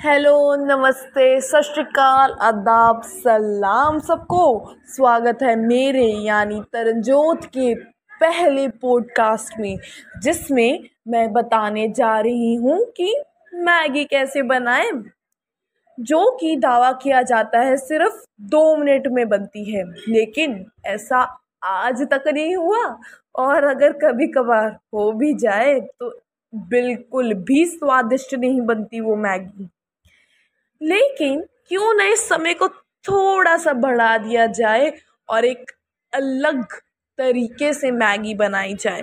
Hello, नमस्ते, सत श्रीकाल आदाब, सलाम सबको। स्वागत है मेरे, यानी तरनजोत के पहले पॉडकास्ट में, जिसमें मैं बताने जा रही हूँ कि मैगी कैसे बनाएँ, जो कि दावा किया जाता है सिर्फ़ दो मिनट में बनती है। लेकिन ऐसा आज तक नहीं हुआ, और अगर कभी कभार हो भी जाए तो बिल्कुल भी स्वादिष्ट नहीं बनती वो मैगी। लेकिन क्यों ना इस समय को थोड़ा सा बढ़ा दिया जाए और एक अलग तरीके से मैगी बनाई जाए।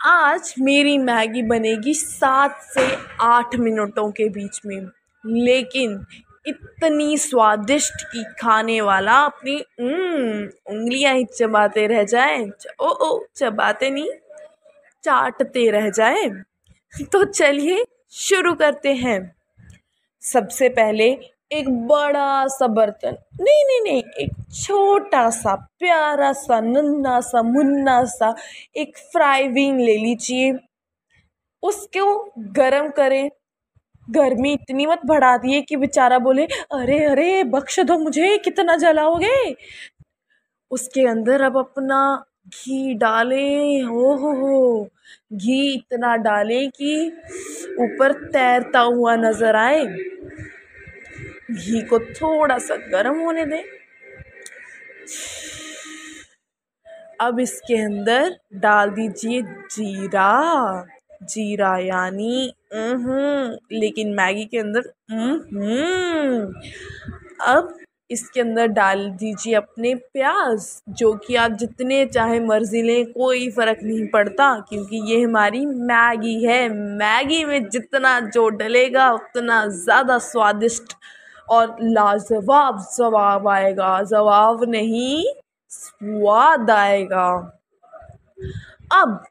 आज मेरी मैगी बनेगी सात से आठ मिनटों के बीच में लेकिन इतनी स्वादिष्ट की खाने वाला अपनी हम्म, उंगलियाँ ही चबाते रह जाए। ओ ओ चबाते नहीं चाटते रह जाए। तो चलिए शुरू करते हैं। सबसे पहले एक बड़ा सा बर्तन, नहीं नहीं नहीं, एक छोटा सा, प्यारा सा नन्ना सा, मुन्ना सा, एक फ्राई विंग ले लीजिए। उसको गरम करें। गर्मी इतनी मत बढ़ा दिए कि बेचारा बोले, अरे अरे, बख्श दो मुझे, कितना जलाओगे? उसके अंदर अब अपना घी डालें। हो हो हो, घी इतना डालें कि ऊपर तैरता हुआ नज़र आए। घी को थोड़ा सा गर्म होने दें। अब इसके अंदर डाल दीजिए जीरा। जीरा यानी लेकिन मैगी के अंदर अब इसके अंदर डाल दीजिए अपने प्याज, जो कि आप जितने चाहे मर्ज़ी लें, कोई फ़र्क नहीं पड़ता, क्योंकि ये हमारी मैगी है। मैगी में जितना जो डलेगा, उतना ज़्यादा स्वादिष्ट और लाजवाब जवाब आएगा। जवाब नहीं, स्वाद आएगा। अब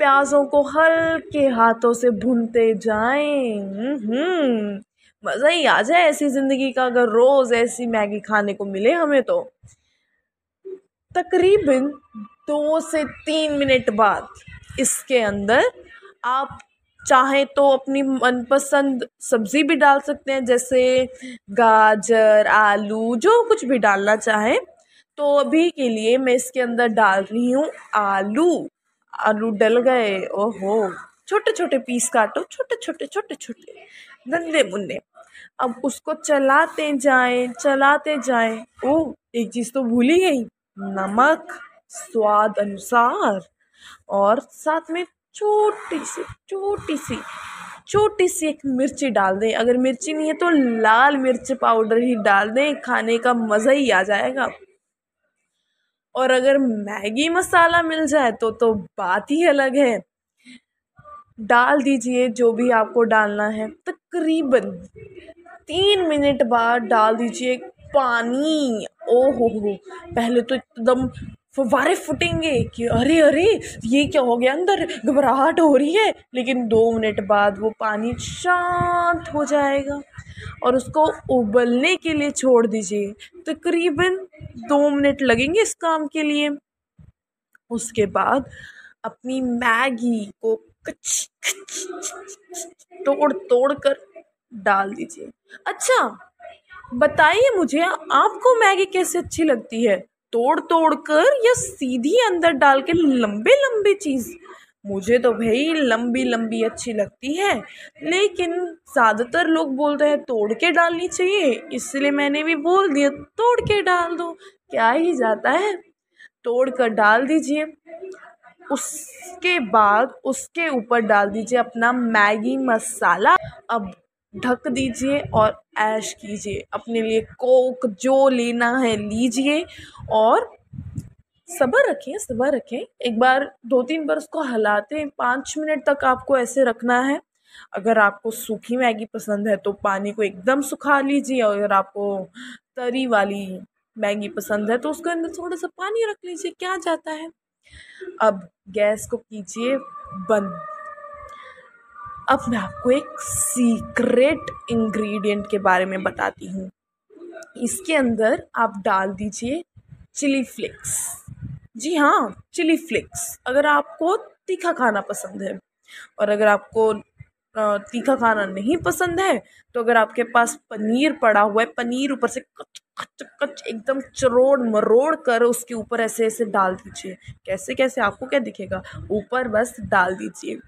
प्याज़ों को हल्के हाथों से भूनते जाएँ। हम्म मज़ा ही आ जाए ऐसी ज़िंदगी का, अगर रोज़ ऐसी मैगी खाने को मिले हमें तो। तकरीबन दो से तीन मिनट बाद इसके अंदर आप चाहें तो अपनी मनपसंद सब्ज़ी भी डाल सकते हैं, जैसे गाजर, आलू, जो कुछ भी डालना चाहें। तो अभी के लिए मैं इसके अंदर डाल रही हूँ आलू। आलू डल गए, ओहो। छोटे छोटे पीस काटो छोटे छोटे छोटे छोटे नन्हे मुन्ने। अब उसको चलाते जाएँ चलाते जाएँ। ओ, एक चीज़ तो भूल ही गई। नमक, स्वाद अनुसार। और साथ में छोटी सी छोटी सी छोटी सी एक मिर्ची डाल दें। अगर मिर्ची नहीं है तो लाल मिर्च पाउडर ही डाल दें, खाने का मज़ा ही आ जाएगा। और अगर मैगी मसाला मिल जाए तो तो बात ही अलग है। डाल दीजिए जो भी आपको डालना है। तकरीबन तीन मिनट बाद डाल दीजिए पानी। ओ हो हो, पहले तो एकदम फुवारे फुटेंगे कि अरे अरे, ये क्या हो गया अंदर? घबराहट हो रही है। लेकिन दो मिनट बाद वो पानी शांत हो जाएगा और उसको उबलने के लिए छोड़ दीजिए। तकरीबन दो मिनट लगेंगे इस काम के लिए। उसके बाद अपनी मैगी को कच तोड़ तोड़ कर डाल दीजिए। अच्छा बताइए मुझे, आपको मैगी कैसे अच्छी लगती है? तोड़ तोड़ कर या सीधी अंदर डाल के लंबे लंबे चीज़। मुझे तो भाई लंबी लंबी अच्छी लगती है, लेकिन ज़्यादातर लोग बोलते हैं तोड़ के डालनी चाहिए, इसलिए मैंने भी बोल दिया, तोड़ के डाल दो, क्या ही जाता है? तोड़ कर डाल दीजिए। उसके बाद उसके ऊपर डाल दीजिए अपना मैगी मसाला। अब ढक दीजिए और ऐश कीजिए। अपने लिए कोक जो लेना है लीजिए और सब्र रखें सब्र रखें। एक बार दो तीन बार उसको हलाते हैं पाँच मिनट तक आपको ऐसे रखना है। अगर आपको सूखी मैगी पसंद है तो पानी को एकदम सुखा लीजिए और अगर आपको तरी वाली मैगी पसंद है तो उसके अंदर थोड़ा सा पानी रख लीजिए, क्या जाता है। अब गैस को कीजिए बंद। अब मैं आपको एक सीक्रेट इंग्रेडिएंट के बारे में बताती हूँ। इसके अंदर आप डाल दीजिए चिली फ्लेक्स जी हाँ चिली फ्लेक्स अगर आपको तीखा खाना पसंद है और अगर आपको तीखा खाना नहीं पसंद है तो अगर आपके पास पनीर पड़ा हुआ है, पनीर ऊपर से कच कच कच, एकदम चरोड़ मरोड़ कर उसके ऊपर ऐसे ऐसे डाल दीजिए। कैसे कैसे? आपको क्या दिखेगा? ऊपर बस डाल दीजिए।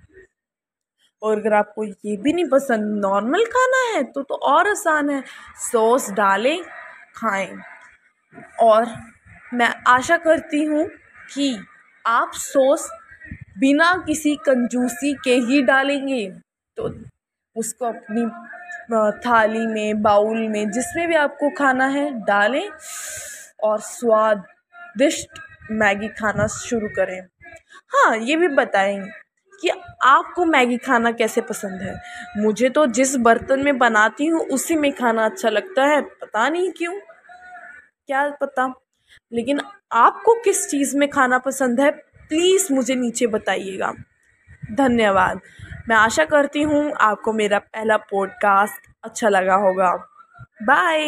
और अगर आपको ये भी नहीं पसंद नॉर्मल खाना है तो तो और आसान है। सॉस डालें, खाएँ। और मैं आशा करती हूँ कि आप सॉस बिना किसी कंजूसी के ही डालेंगे। तो उसको अपनी थाली में, बाउल में, जिसमें भी आपको खाना है, डालें और स्वादिष्ट मैगी खाना शुरू करें। हाँ ये भी बताएँ कि आपको मैगी खाना कैसे पसंद है। मुझे तो जिस बर्तन में बनाती हूँ, उसी में खाना अच्छा लगता है। पता नहीं क्यों? क्या पता? लेकिन आपको किस चीज़ में खाना पसंद है, प्लीज़ मुझे नीचे बताइएगा। धन्यवाद। मैं आशा करती हूँ, आपको मेरा पहला पॉडकास्ट अच्छा लगा होगा। बाय